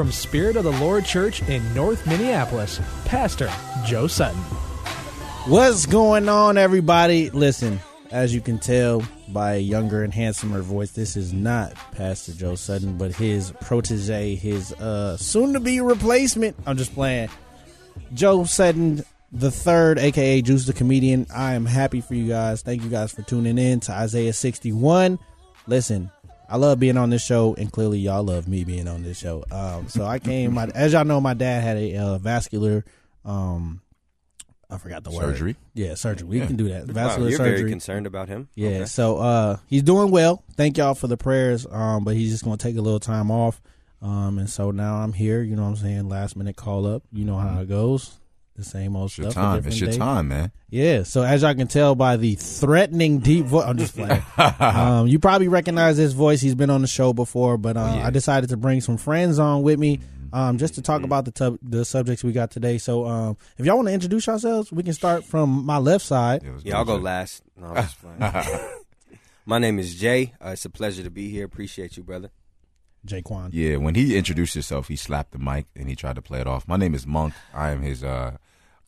from Spirit of the Lord Church in North Minneapolis, Pastor Joe Sutton. What's going on, everybody? Listen, as you can tell by a younger and handsomer voice, this is not Pastor Joe Sutton, but his protege, his uh, soon to be replacement. I'm just playing. Joe Sutton the third, aka Juice the Comedian. I am happy for you guys. Thank you guys for tuning in to Isaiah 61. Listen, I love being on this show, and clearly y'all love me being on this show. Um, so I came, my, as y'all know, my dad had a uh, vascular um, I forgot the word. Surgery? Yeah, surgery. We Yeah. can do that. Wow, Vascular you're surgery. very concerned about him. Yeah, Okay. so uh he's doing well. Thank y'all for the prayers. Um, but he's just gonna take a little time off. Um, and so now I'm here, you know what I'm saying, last minute call up. You know how it goes. The same old It's your stuff. a time. It's your day. time, man. Yeah. So as y'all can tell by the threatening deep voice I'm just playing. um, you probably recognize his voice. He's been on the show before, but uh, Oh, yeah. I decided to bring some friends on with me. Um, just to talk about the tub the subjects we got today. So, um, if y'all want to introduce yourselves, we can start from my left side. Yeah, let's I'll go last. No, I'm just playing. My name is Jay. Uh, it's a pleasure to be here. Appreciate you, brother. Jaquan. Yeah, when he introduced himself, he slapped the mic and he tried to play it off. My name is Monk. I am his uh,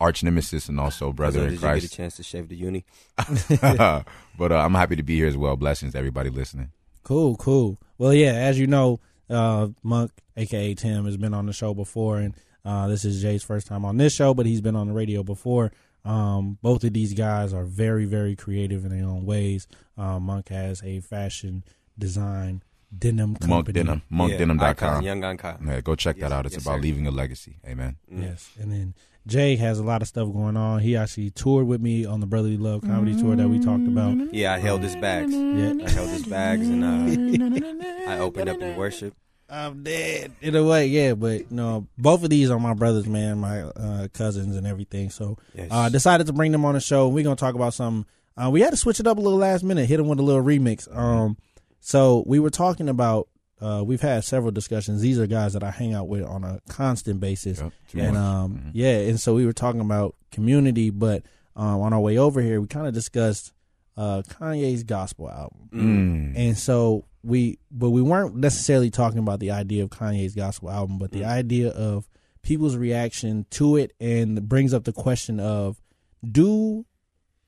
arch nemesis and also brother so in did you get a chance to shave the uni? but uh, I'm happy to be here as well. Blessings to everybody listening. Cool, cool. Well, yeah, as you know, uh, Monk, aka Tim, has been on the show before, and uh, this is Jay's first time on this show, but he's been on the radio before. Um, both of these guys are very, very creative in their own ways. Um, Monk has a fashion design denim company. Monk Denim, monkdenim.com. Icon, Young Icon. Yeah, go check that out. It's yes, about sir. leaving a legacy. Amen. Mm. Yes, and then Jay has a lot of stuff going on. He actually toured with me on the Brotherly Love comedy tour that we talked about. Yeah, I held his bags. Yeah. I held his bags and uh, I opened up in worship. I'm dead in a way, yeah. But no, both of these are my brothers, man, my uh, cousins and everything. So Yes. uh, decided to bring them on the show. We're gonna talk about something. Uh, we had to switch it up a little last minute, hit them with a little remix. Um, so we were talking about. Uh, we've had several discussions. These are guys that I hang out with on a constant basis, Yep, and much. um, Mhm. yeah, and so we were talking about community. But um, on our way over here, we kind of discussed uh, Kanye's gospel album. Mm. And so we, but we weren't necessarily talking about the idea of Kanye's gospel album, but the Mm. idea of people's reaction to it, and brings up the question of, do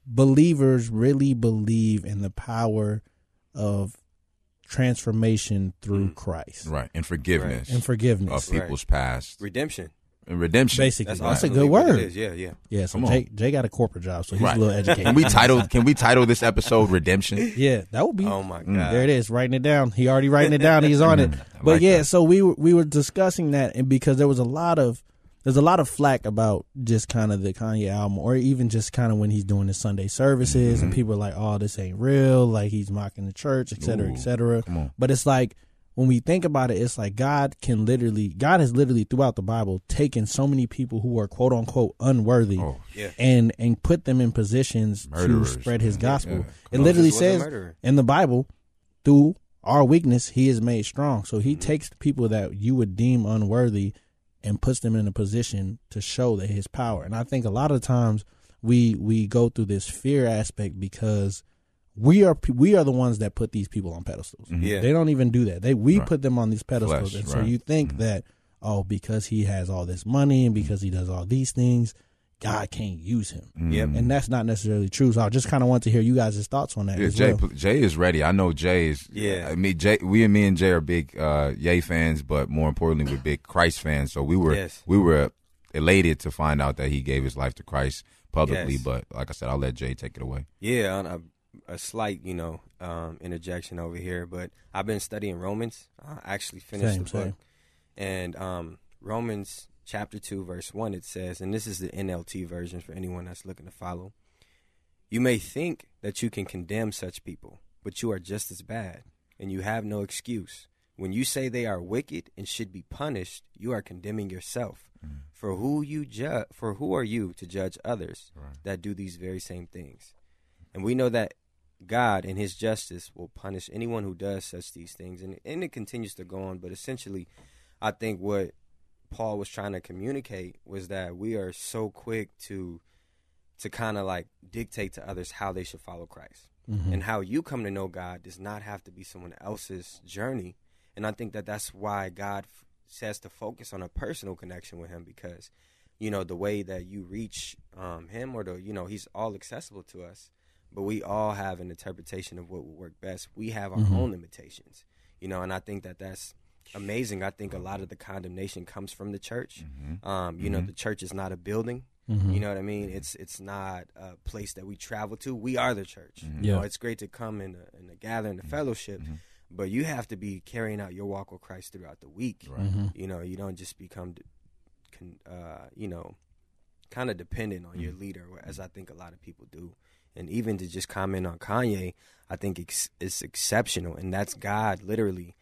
believers really believe in the power of transformation through Mm. Christ Right. And forgiveness and forgiveness? of people's past. Redemption. And redemption. Basically, That's, that's, a good word. It is. Yeah, yeah. Yeah, so Come. Jay, Jay got a corporate job, so he's Right. a little educated. Can we title can we title this episode Redemption? Yeah, that would be Oh my god. Mm. There it is, writing it down. He already writing it down. He's on it. Mm, I But yeah, that. so we were we were discussing that, and because there was a lot of there's a lot of flack about just kind of the Kanye album, or even just kind of when he's doing the Sunday services, Mm-hmm. and people are like, "Oh, this ain't real," like he's mocking the church, et cetera, et cetera. But it's like when we think about it, it's like God can literally, God has literally throughout the Bible taken so many people who are quote unquote unworthy. Oh, Yeah. And and put them in positions Murderers, to spread His man. gospel. Yeah. It Moses literally says in the Bible, through our weakness, he is made strong. So Mm-hmm. he takes the people that you would deem unworthy and puts them in a position to show that his power. And I think a lot of times we we go through this fear aspect because we are we are the ones that put these people on pedestals. Mm-hmm. Yeah. They don't even do that. They we Right. put them on these pedestals. Flesh, and so right. you think mm-hmm. that oh because he has all this money and because he does all these things, God can't use him. Yep. And that's not necessarily true. So I just kind of want to hear you guys' thoughts on that. Yeah, as Jay. well. Jay is ready. I know Jay is. Yeah. I mean, Jay. We and me and Jay are big uh, Ye fans, but more importantly, we're big Christ fans. So we were Yes. we were elated to find out that he gave his life to Christ publicly. Yes. But like I said, I'll let Jay take it away. Yeah, on a, a slight, you know, um, interjection over here, but I've been studying Romans. I actually finished Same, the book, same. and um, Romans chapter two, verse one, it says, and this is the NLT version for anyone that's looking to follow. You may think that you can condemn such people, but you are just as bad, and you have no excuse, When you say they are wicked and should be punished, you are condemning yourself. Mm. For who you judge for who are you to judge others Right. that do these very same things? And we know that God in his justice will punish anyone who does such these things and and it continues to go on, but essentially I think what Paul was trying to communicate was that we are so quick to to kind of like dictate to others how they should follow Christ. And how you come to know God does not have to be someone else's journey. And I think that that's why God f- says to focus on a personal connection with him because you know the way that you reach um, him or the you know he's all accessible to us but we all have an interpretation of what will work best we have our own limitations you know and i think that that's amazing. I think a lot of the condemnation comes from the church. Mm-hmm. Um, you know mm-hmm. the church is not a building. Mm-hmm. You know what i mean? It's it's not a place that we travel to. We are the church. You know it's great to come in a, in a gathering a fellowship but you have to be carrying out your walk with christ throughout the week. You know you don't just become uh, you know kind of dependent on your leader as i think a lot of people do. And even to just comment on kanye i think it's, it's exceptional and that's god literally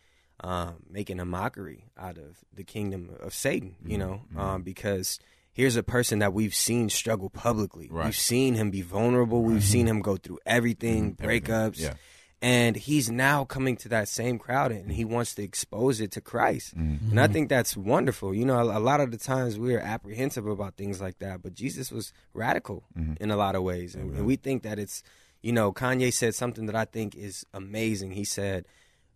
um, making a mockery out of the kingdom of satan you mm-hmm. know mm-hmm. um, because here's a person that we've seen struggle publicly Right. we've seen him be vulnerable we've mm-hmm. seen him go through everything Everything. breakups Yeah. and he's now coming to that same crowd and he wants to expose it to Christ. And I think that's wonderful. You know, a, a lot of the times we're apprehensive about things like that, but Jesus was radical in a lot of ways. And, and we think that it's, you know, Kanye said something that I think is amazing. He said,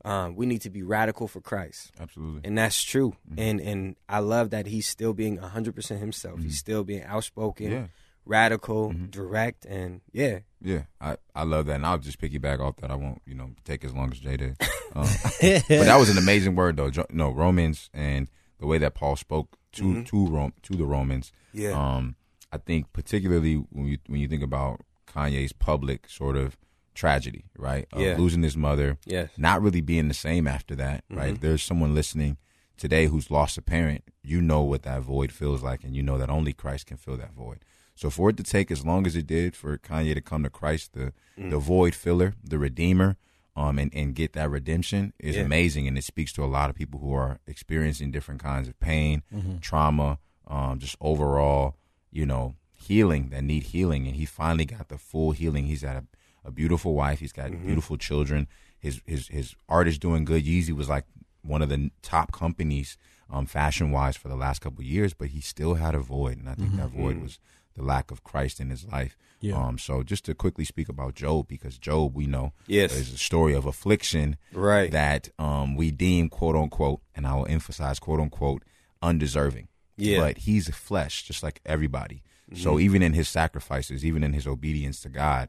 um, we need to be radical for Christ. Absolutely. And that's true. And and I love that he's still being 100% himself. He's still being outspoken, Yeah. radical, direct, and yeah. Yeah, I, I love that, and I'll just piggyback off that. I won't, you know, take as long as Jay did. Um, but that was an amazing word, though. No Romans and the way that Paul spoke to to Rome to the Romans. Yeah. Um, I think particularly when you when you think about Kanye's public sort of tragedy, right? Of Yeah. losing his mother, Yes. not really being the same after that, right? There's someone listening today who's lost a parent. You know what that void feels like, and you know that only Christ can fill that void. So for it to take as long as it did for Kanye to come to Christ, the the void filler, the redeemer, um, and, and get that redemption is Yeah. amazing, and it speaks to a lot of people who are experiencing different kinds of pain, trauma, um, just overall, you know, healing that need healing, and he finally got the full healing. He's at a, a beautiful wife, he's got beautiful children. His his his art is doing good. Yeezy was like one of the top companies, um, fashion wise, for the last couple of years, but he still had a void, and I think that void was the lack of Christ in his life. Yeah. Um, so just to quickly speak about Job, because Job, we know, Yes. is a story of affliction Right. that um, we deem quote unquote, and I will emphasize quote unquote, undeserving. Yeah. But he's flesh, just like everybody. So even in his sacrifices, even in his obedience to God,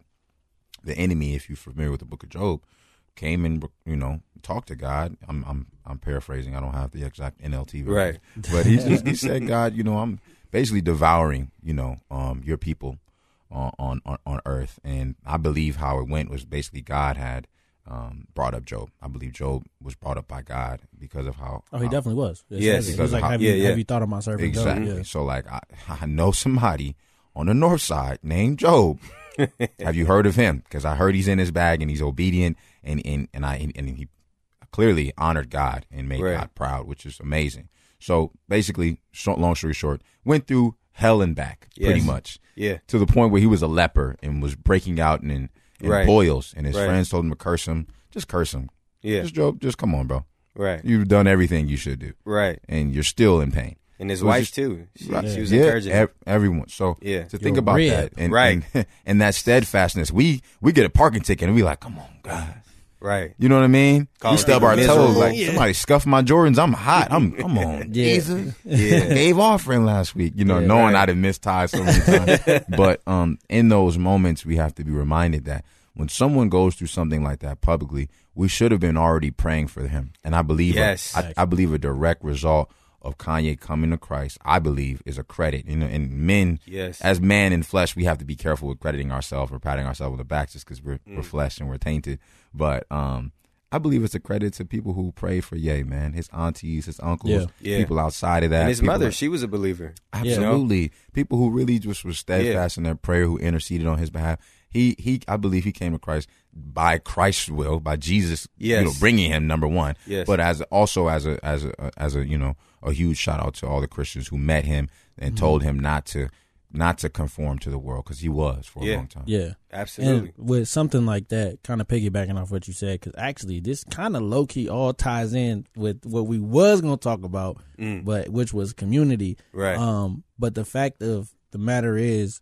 the enemy, if you're familiar with the book of Job, came and you know talked to God. I'm I'm I'm paraphrasing. I don't have the exact NLT version, Right. But he he, he said, God, you know, I'm basically devouring, you know, um, your people on on on- on earth. And I believe how it went was basically God had um, brought up Job. I believe Job was brought up by God because of how. Oh, he how- definitely was. It Yes. says. He was Because like, of have, how- you, yeah, yeah. have you thought of my servant Job? Exactly. Yeah. So like I, I know somebody on the north side named Job. Have you heard of him? Because I heard he's in his bag and he's obedient and and, and I and he clearly honored God and made Right. God proud, which is amazing. So basically, short, long story short, went through hell and back pretty much Yeah. to the point where he was a leper and was breaking out in, in Right. boils, and his Right. friends told him to curse him. Just curse him. Yeah. Just Job. Just come on, bro. Right. You've done everything you should do, Right. and you're still in pain. And his wife just- too. She, Right. she was yeah, encouraging. ev- everyone. So Yeah. to think Yo, about Rib. that, and, Right. and and that steadfastness, we we get a parking ticket and we like, come on, God, right. you know what I mean? Call we stub people our toes like Yeah. somebody scuffed my Jordans. I'm hot. I'm come on, Yeah. Jesus. Yeah. Gave offering last week, you know, Yeah. knowing Right. I'd have missed ties so many times. but um, in those moments, we have to be reminded that when someone goes through something like that publicly, we should have been already praying for him. And I believe, Yes. I, I believe a direct result of Kanye coming to Christ, I believe, is a credit. You know, and men, Yes. as man in flesh, we have to be careful with crediting ourselves or patting ourselves on the back just because we're, Mm. we're flesh and we're tainted. But um, I believe it's a credit to people who pray for Ye, man, his aunties, his uncles, Yeah. Yeah. people outside of that. and his mother, like- she was a believer. Absolutely. People who really just were steadfast in their prayer, who interceded on his behalf. He he I believe he came to Christ. by Christ's will, by Jesus, Yes. you know, bringing him number one. Yes. But as also as a as a as a you know a huge shout out to all the Christians who met him and Mm-hmm. told him not to not to conform to the world because he was for a long time. Yeah. Absolutely. And with something like that, kind of piggybacking off what you said, because actually this kind of low key all ties in with what we was gonna talk about, Mm. but which was community. Right. Um, but the fact of the matter is,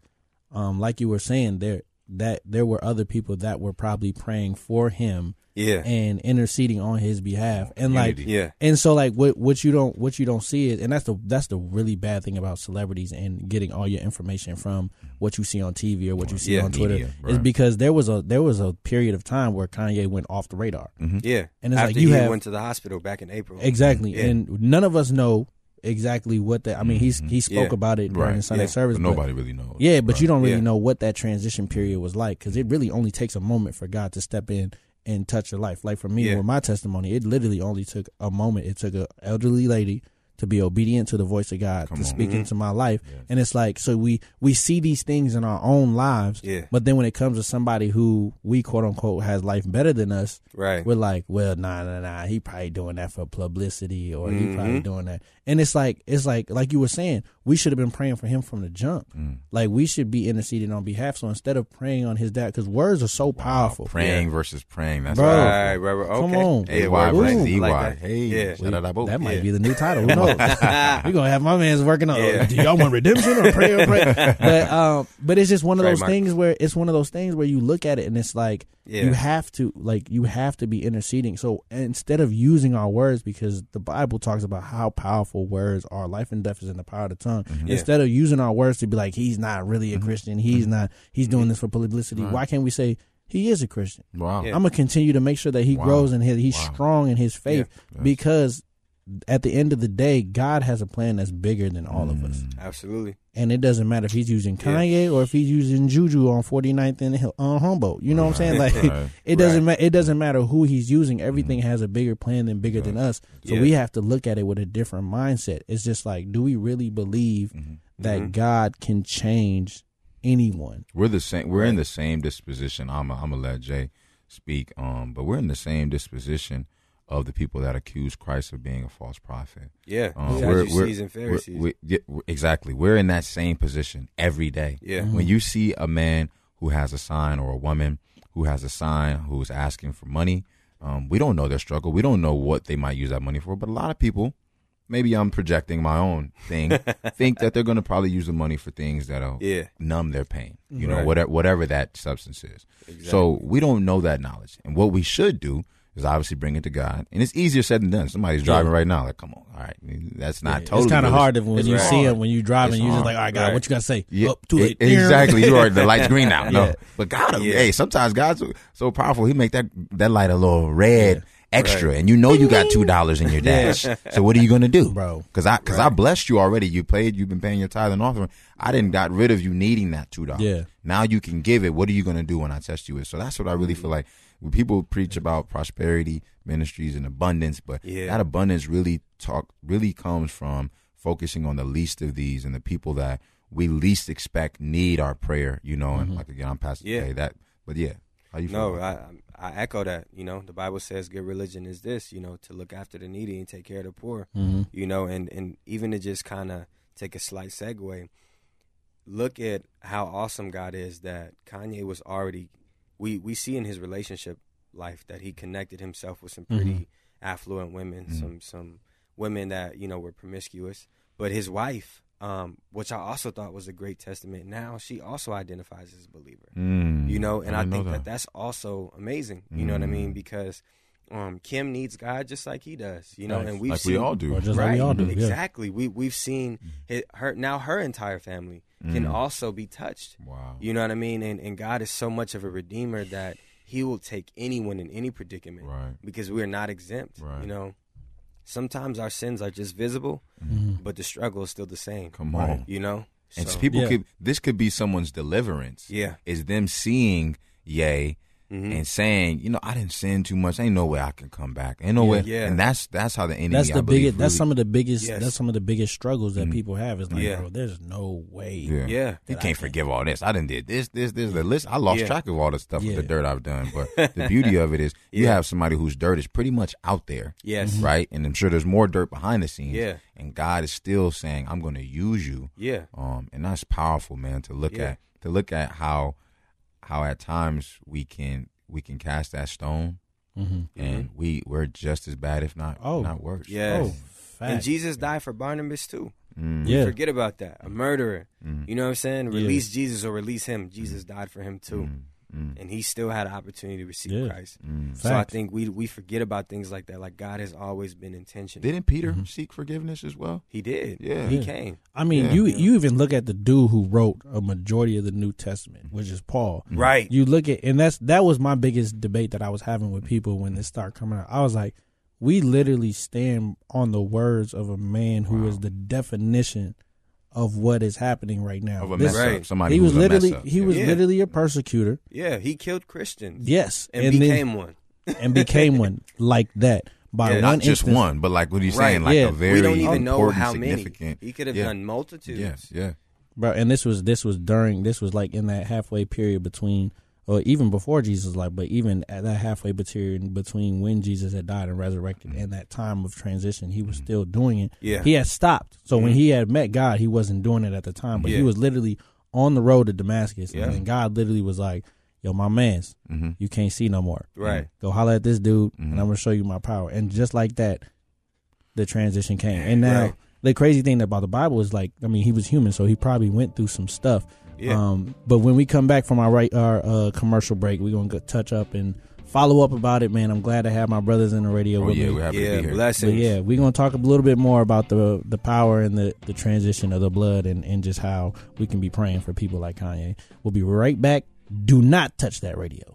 um, like you were saying, there that there were other people that were probably praying for him yeah. and interceding on his behalf, and like Community. yeah. and so like what what you don't what you don't see is and that's the that's the really bad thing about celebrities and getting all your information from what you see on TV or what you see Yeah. on Twitter Media, is because there was a there was a period of time where Kanye went off the radar. Mm-hmm. Yeah. And it's After like you he have- went to the hospital back in April. Exactly. Yeah. And none of us know exactly what that I mean he's mm-hmm. he spoke Yeah. about it during Right. Sunday Yeah. service. But but- nobody really knows. yeah, but you don't really Yeah. know what that transition period was like because it really only takes a moment for God to step in and touch your life. Like for me, with my testimony, it literally only took a moment. It took an elderly lady to be obedient to the voice of God Come to on. speak Mhm. into my life, and it's like so we we see these things in our own lives, Yeah. but then when it comes to somebody who we quote unquote has life better than us, Right. we're like, well, nah, nah, nah. He probably doing that for publicity, or he probably doing that. And it's like, it's like, like you were saying, we should have been praying for him from the jump. Mm. Like we should be interceding on behalf. So instead of praying on his dad, because words are so powerful. Praying versus praying. That's Bro. powerful. Right, right, right. Come Okay. on. A Yeah, Y word versus play. E Like that. Hey, Yeah. shout. That might Yeah. be the new title. Oh. Knows? We're gonna have my man's working on. Yeah. Do y'all want redemption or prayer? Or? But um, but it's just one of those Trademark. things where it's one of those things where you look at it and it's like Yeah. you have to like you have to be interceding. So instead of using our words, because the Bible talks about how powerful words are, life and death is in the power of the tongue. Mm-hmm. Yeah. Instead of using our words to be like he's not really a mm-hmm. Christian, he's mm-hmm. not, he's doing this for publicity. Right. Why can't we say he is a Christian? Wow. Yeah. I'm gonna continue to make sure that he Wow. grows and his, he's Wow. strong in his faith Yes. because at the end of the day, God has a plan that's bigger than all of us, Absolutely. and it doesn't matter if he's using Yeah. Kanye or if he's using Juju on 49th and on Humboldt. You know what I'm saying? Like Right. it doesn't Right. matter. It doesn't matter who he's using. Everything has a bigger plan than bigger than us. So Yeah. we have to look at it with a different mindset. It's just like, do we really believe that Mhm. God can change anyone? We're the same. We're in the same disposition. I'm. I'm gonna let Jay speak. Um, but we're in the same disposition of the people that accuse Christ of being a false prophet. Yeah. Um, and we're- Pharisees. we- yeah, we're- exactly. We're in that same position every day. yeah. When you see a man who has a sign or a woman who has a sign who's asking for money, um, we don't know their struggle. We don't know what they might use that money for. But a lot of people, maybe I'm projecting my own thing, think that they're going to probably use the money for things that'll Yeah. numb their pain. You know, whatever whatever that substance is. Exactly. So we don't know that knowledge, and what we should do is obviously bring it to God. And it's easier said than done. Somebody's driving right now, like, come on, all right, that's not totally. it's kind of hard if when you hard. see him when you're driving, It's you just like, all right, God, Right. what you got to say? Yeah, Up to it. exactly. You are the light's green now. No, Yeah. but God, Yeah. hey, sometimes God's so, powerful. He make that that light a little red extra, Right. and you know you got two dollars in your dash. so what are you gonna do, Bro. Because I because I blessed you already. You paid. You've been paying your tithe and offering. I didn't got rid of you needing that two dollars. Yeah. Now you can give it. What are you gonna do when I test you with? So that's what I really feel like. People preach about prosperity ministries and abundance, but Yeah. that abundance really talk really comes from focusing on the least of these and the people that we least expect need our prayer. You know, and like again, I'm Pastor Yeah. That, but yeah, how you? No, I I echo that. You know, the Bible says good religion is this. You know, to look after the needy and take care of the poor. Mm-hmm. You know, and and even to just kind of take a slight segue, look at how awesome God is that Kanye was already. We we see in his relationship life that he connected himself with some pretty affluent women, some some women that you know were promiscuous, but his wife. Um, which I also thought was a great testament. Now she also identifies as a believer Mm, you know and i, know think that. that's also amazing you know what i mean because um kim needs god just like he does you know Right. and we've like seen we all do. Or just right like we all do. Yeah. exactly we we've seen hi her now her entire family can Mm. also be touched Wow. you know what i mean and and god is so much of a redeemer that he will take anyone in any predicament Right. because we're not exempt Right. you know sometimes our sins are just visible but the struggle is still the same. Come on. you know And So, people Yeah. could this could be someone's deliverance. Yeah. Is them seeing Ye and saying, you know, I didn't sin too much. Ain't no way I can come back. Ain't no Yeah. way. Yeah. And that's that's how the enemy. that's I the believe, biggest. That's some of the biggest. Yes. That's some of the biggest struggles that mm-hmm. people have. Is like, Yeah. bro, there's no way. Yeah. Yeah. He that I can't can- forgive all this. I didn't did this, this, this. The list. I lost Yeah. track of all the stuff Yeah. with the dirt I've done. But the beauty of it is, you Yeah. have somebody whose dirt is pretty much out there. Yes. Mm-hmm. Right. And I'm sure there's more dirt behind the scenes. Yeah. And God is still saying, I'm going to use you. Yeah. Um. And that's powerful, man. To look Yeah. at to look at how how at times we can we can cast that stone, Mm-hmm. and we we're just as bad, if not Oh. not worse. Yes. Oh, And. Jesus died for Barnabas too. Mm. Yeah. Forget about that. A murderer. Mm. You know what I'm saying? Yeah. Release Jesus or release him. Jesus died for him too. Mm. And he still had an opportunity to receive Yeah. Christ. Mm. So I think we we forget about things like that. Like God has always been intentional. Didn't Peter Mm-hmm. seek forgiveness as well? he did. Yeah. He Yeah. came. I mean, Yeah. you you even look at the dude who wrote a majority of the New Testament, which is Paul. Right. You look at, and that's that was my biggest debate that I was having with people when this started coming out. I was like, we literally stand on the words of a man who is the definition of what is happening right now. Of a This- mess Right. up. Somebody he was who's a mess literally up. he was Yeah. literally a persecutor. Yeah. He killed Christians. Yes, And, then- became one. and became one like that by Yeah. one not just instance. one, but like what he's Right. saying, like Yeah. a very we don't even know important, how many. significant. He could have Yeah. done multitudes. Yes, yeah. bro. And this was this was during this was like in that halfway period between, or even before Jesus' life, but even at that halfway period between when Jesus had died and resurrected mm-hmm. and that time of transition, he was mm-hmm. still doing it. Yeah. he had stopped. So when mm-hmm. he had met God, he wasn't doing it at the time, but he was literally on the road to Damascus, Yeah. and God literally was like, "Yo, my man's, Mm-hmm. you can't see no more. Right. Go holler at this dude, and I'm gonna show you my power." And just like that, the transition came. And now Right. the crazy thing about the Bible is like, I mean, he was human, so he probably went through some stuff. Yeah. Um, but when we come back from our right our uh, commercial break, we're gonna go touch up and follow up about it, man. I'm glad to have my brothers in the radio Oh with yeah, me. we're happy to be here. Blessings. But yeah, we're gonna talk a little bit more about the the power and the, the transition of the blood and, and just how we can be praying for people like Kanye. We'll be right back. Do not touch that radio.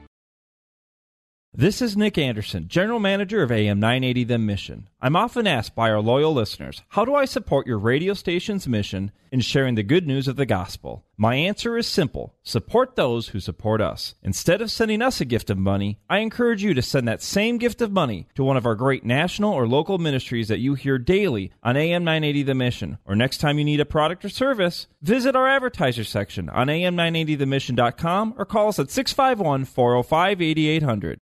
This is Nick Anderson, General Manager of AM 980 The Mission. I'm often asked by our loyal listeners, how do I support your radio station's mission in sharing the good news of the gospel? My answer is simple support those who support us. Instead of sending us a gift of money, I encourage you to send that same gift of money to one of our great national or local ministries that you hear daily on AM 980 The Mission. Or next time you need a product or service, visit our advertiser section on am980themission.com or call us at 651 405 8800.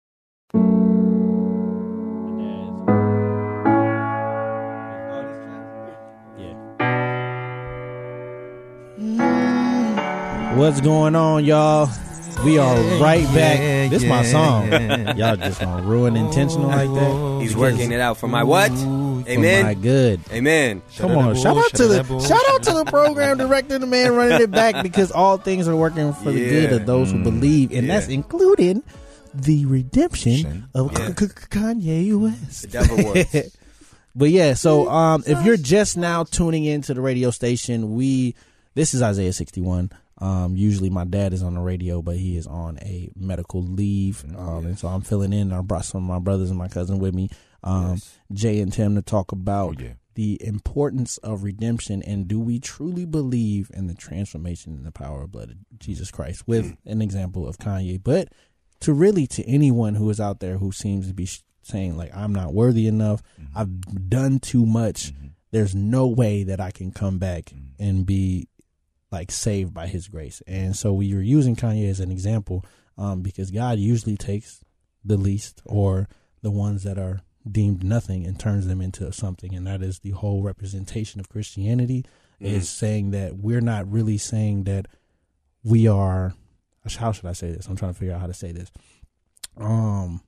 What's going on, y'all? We are right back. yeah, this my song. yeah. Y'all just gonna ruin intentional like that. He's working it out for my what? For Amen. my good. Amen. Come on, shout out to the shout out to the program director, the man running it back, because all things are working for the good of those who believe, and that's including the redemption of Yeah. K- K- Kanye West. The devil works. But yeah, so um, if you're just now tuning into the radio station, we this is Isaiah 61. Um, usually my dad is on the radio, but he is on a medical leave, um, and so I'm filling in. I brought some of my brothers and my cousin with me, um, Jay and Tim, to talk about Oh, yeah. the importance of redemption and do we truly believe in the transformation and the power of blood of Jesus Christ with an example of Kanye, but to really to anyone who is out there who seems to be sh- saying like I'm not worthy enough, I've done too much. There's no way that I can come back and be like saved by His grace. And so we were using Kanye as an example um, because God usually takes the least or the ones that are deemed nothing and turns them into something, and that is the whole representation of Christianity. Is saying that we're not really saying that we are. How should I say this? I'm trying to figure out how to say this. Um,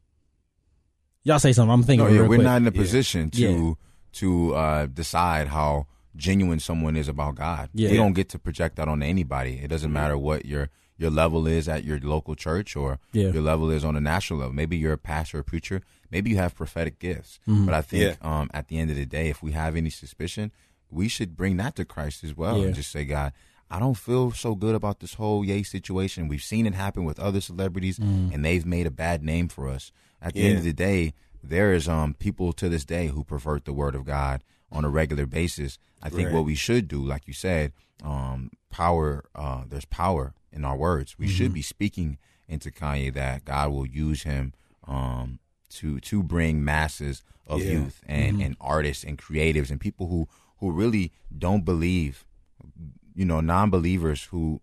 y'all say something. I'm thinking. No, yeah, we're quick. not in a Yeah. position to Yeah. to uh, decide how genuine someone is about God. Yeah. We don't get to project that on anybody. It doesn't matter what your your level is at your local church or Yeah. your level is on a national level. Maybe you're a pastor or preacher. Maybe you have prophetic gifts. Mm-hmm. But I think um, at the end of the day, if we have any suspicion, we should bring that to Christ as well Yeah. and just say, God, I don't feel so good about this whole Ye situation. We've seen it happen with other celebrities, and they've made a bad name for us. At the end of the day, there is um people to this day who pervert the word of God on a regular basis. I think Right. what we should do, like you said, um, power. Uh, there's power in our words. We should be speaking into Kanye that God will use him um, to to bring masses of Yeah. youth and, and artists and creatives and people who who really don't believe, you know, non-believers who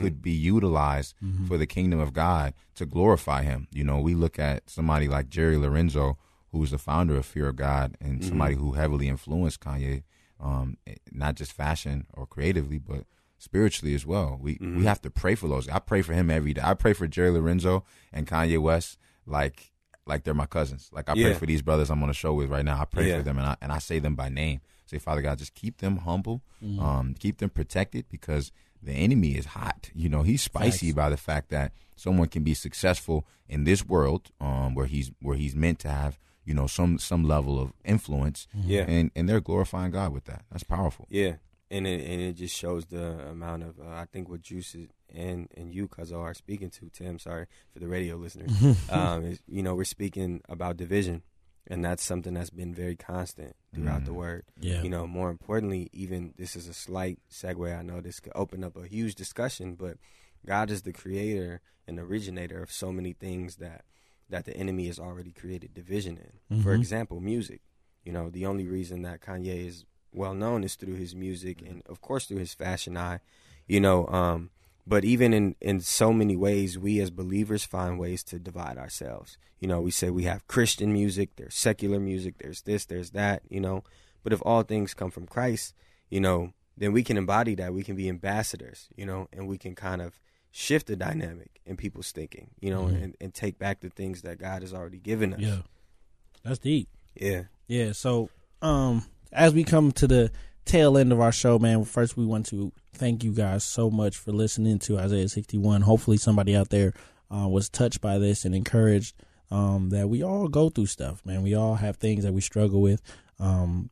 could be utilized for the kingdom of God to glorify Him. You know, we look at somebody like Jerry Lorenzo, who's the founder of Fear of God, and somebody who heavily influenced Kanye, um, eh, not just fashion or creatively, but spiritually as well. We we have to pray for those. I pray for him every day. I pray for Jerry Lorenzo and Kanye West like like they're my cousins. Like I pray Yeah. for these brothers I'm on the show with right now. I pray Yeah. for them and I and I say them by name. Say, Father God, just keep them humble, um, keep them protected because the enemy is hot. You know, he's spicy Facts. by the fact that someone can be successful in this world, um, where he's where he's meant to have, you know, some some level of influence. Yeah. And and they're glorifying God with that. That's powerful. Yeah, and it and it just shows the amount of uh, I think what Juice is, and and you, Cuzzo, are speaking to Tim. Sorry for the radio listeners. um, is, you know, we're speaking about division, and that's something that's been very constant throughout the word. Yeah. You know, more importantly, even this is a slight segue. I know this could open up a huge discussion, but God is the creator and originator of so many things that that the enemy has already created division in. For example, music. You know, the only reason that Kanye is well known is through his music and of course through his fashion eye. You know, um, but even in in so many ways, we as believers find ways to divide ourselves. You know, we say we have Christian music, there's secular music, there's this, there's that. You know, but if all things come from Christ, you know, then we can embody that. We can be ambassadors. You know, and we can kind of shift the dynamic in people's thinking. You know, and, and take back the things that God has already given us. Yeah. That's deep. yeah. Yeah, so um as we come to the tail end of our show, man, first we want to thank you guys so much for listening to Isaiah 61. Hopefully somebody out there uh, was touched by this and encouraged um, that we all go through stuff, man. We all have things that we struggle with. Um,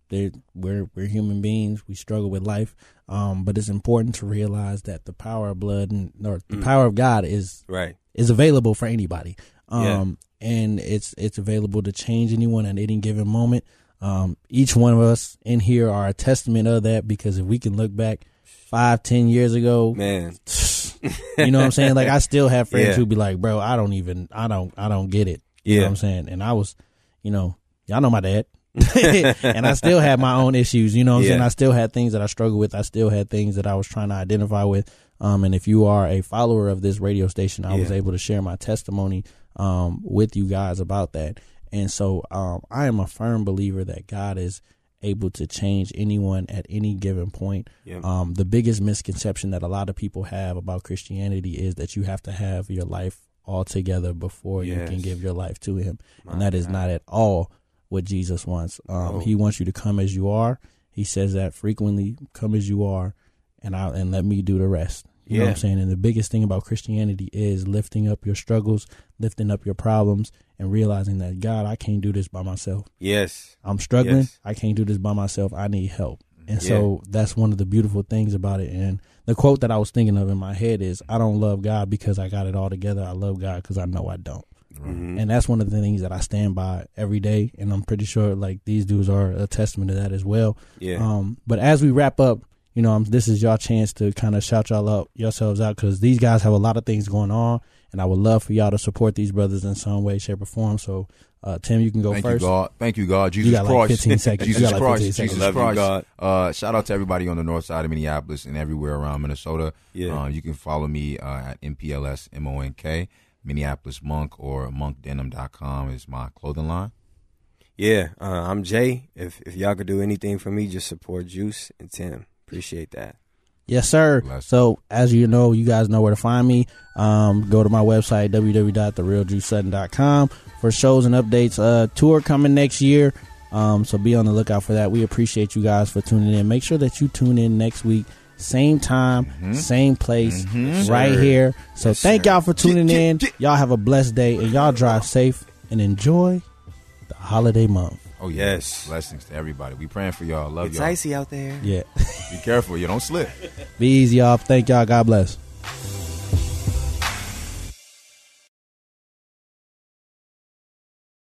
we're we're human beings. We struggle with life, um, but it's important to realize that the power of blood and or the power of God is Right. is available for anybody. Yeah. Um, and it's it's available to change anyone at any given moment. Um, each one of us in here are a testament of that because if we can look back five, ten years ago, Man. you know what I'm saying? Like I still have friends Yeah. who be like, "Bro, I don't even, I don't, I don't get it." You know Yeah. what I'm saying? And I was, you know, y'all know my dad, and I still had my own issues. You know what I'm saying? I still had things that I struggled with. I still had things that I was trying to identify with. Um, and if you are a follower of this radio station, I was able to share my testimony um with you guys about that. And so, um, I am a firm believer that God is able to change anyone at any given point. Yeah. Um, the biggest misconception that a lot of people have about Christianity is that you have to have your life all together before you can give your life to Him, My and that is God. not at all what Jesus wants. Um, No. He wants you to come as you are. He says that frequently, "Come as you are," and I and let me do the rest. You know what I'm saying? And the biggest thing about Christianity is lifting up your struggles, lifting up your problems, and realizing that God, I can't do this by myself. Yes. I'm struggling. Yes. I can't do this by myself. I need help. And so that's one of the beautiful things about it. And the quote that I was thinking of in my head is I don't love God because I got it all together. I love God because I know I don't. Mhm. And that's one of the things that I stand by every day. And I'm pretty sure like these dudes are a testament to that as well. Yeah. Um, but as we wrap up, you know, um, this is your chance to kind of shout y'all out yourselves out because these guys have a lot of things going on, and I would love for y'all to support these brothers in some way, shape, or form. So, uh, Tim, you can go Thank first. you, God. Thank you, God. Jesus got like Christ. 15 seconds. You Jesus got like Christ. seconds. Jesus Love you, God. Uh, shout out to everybody on the north side of Minneapolis and everywhere around Minnesota. Yeah. Uh, you can follow me uh, at MPLS M-O-N-K, Minneapolis Monk, or monkdenim.com is my clothing line. Yeah, uh, I'm Jay. If if y'all could do anything for me, just support Juice and Tim. Appreciate that. Yes, sir. Bless. So, as you know, you guys know where to find me. Um, go to my website, www.therealjuicesutton.com for shows and updates. Uh, tour coming next year. Um, so be on the lookout for that. We appreciate you guys for tuning in. Make sure that you tune in next week, same time, Mm-hmm. same place, right here. So thank y'all for tuning in. Y'all have a blessed day and y'all drive safe and enjoy the holiday month. Oh. Yes. Blessings to everybody. We praying for y'all. Love It's y'all. It's icy out there. Yeah. Be careful. You don't slip. Be easy, y'all. Thank y'all. God bless.